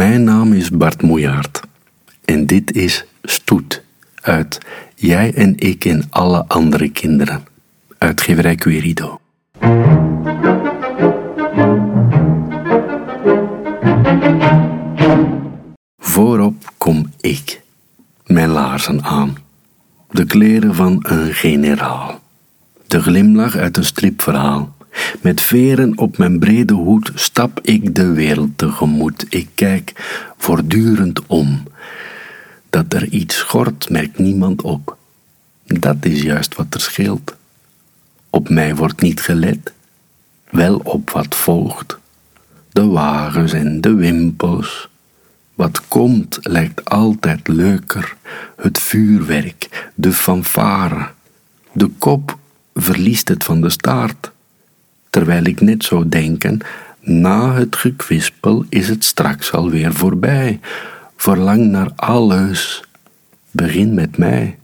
Mijn naam is Bart Moejaert en dit is Stoet uit Jij en ik en alle andere kinderen, uitgeverij Querido. Voorop kom ik, mijn laarzen aan, de kleren van een generaal, de glimlach uit een stripverhaal. Met veren op mijn brede hoed stap ik de wereld tegemoet. Ik kijk voortdurend om. Dat er iets schort, merkt niemand op. Dat is juist wat er scheelt. Op mij wordt niet gelet, wel op wat volgt. De wagens en de wimpels, wat komt lijkt altijd leuker. Het vuurwerk, de fanfare. De kop verliest het van de staart. Terwijl ik net zou denken, na het gekwispel is het straks alweer voorbij. Verlang naar alles. Begin met mij.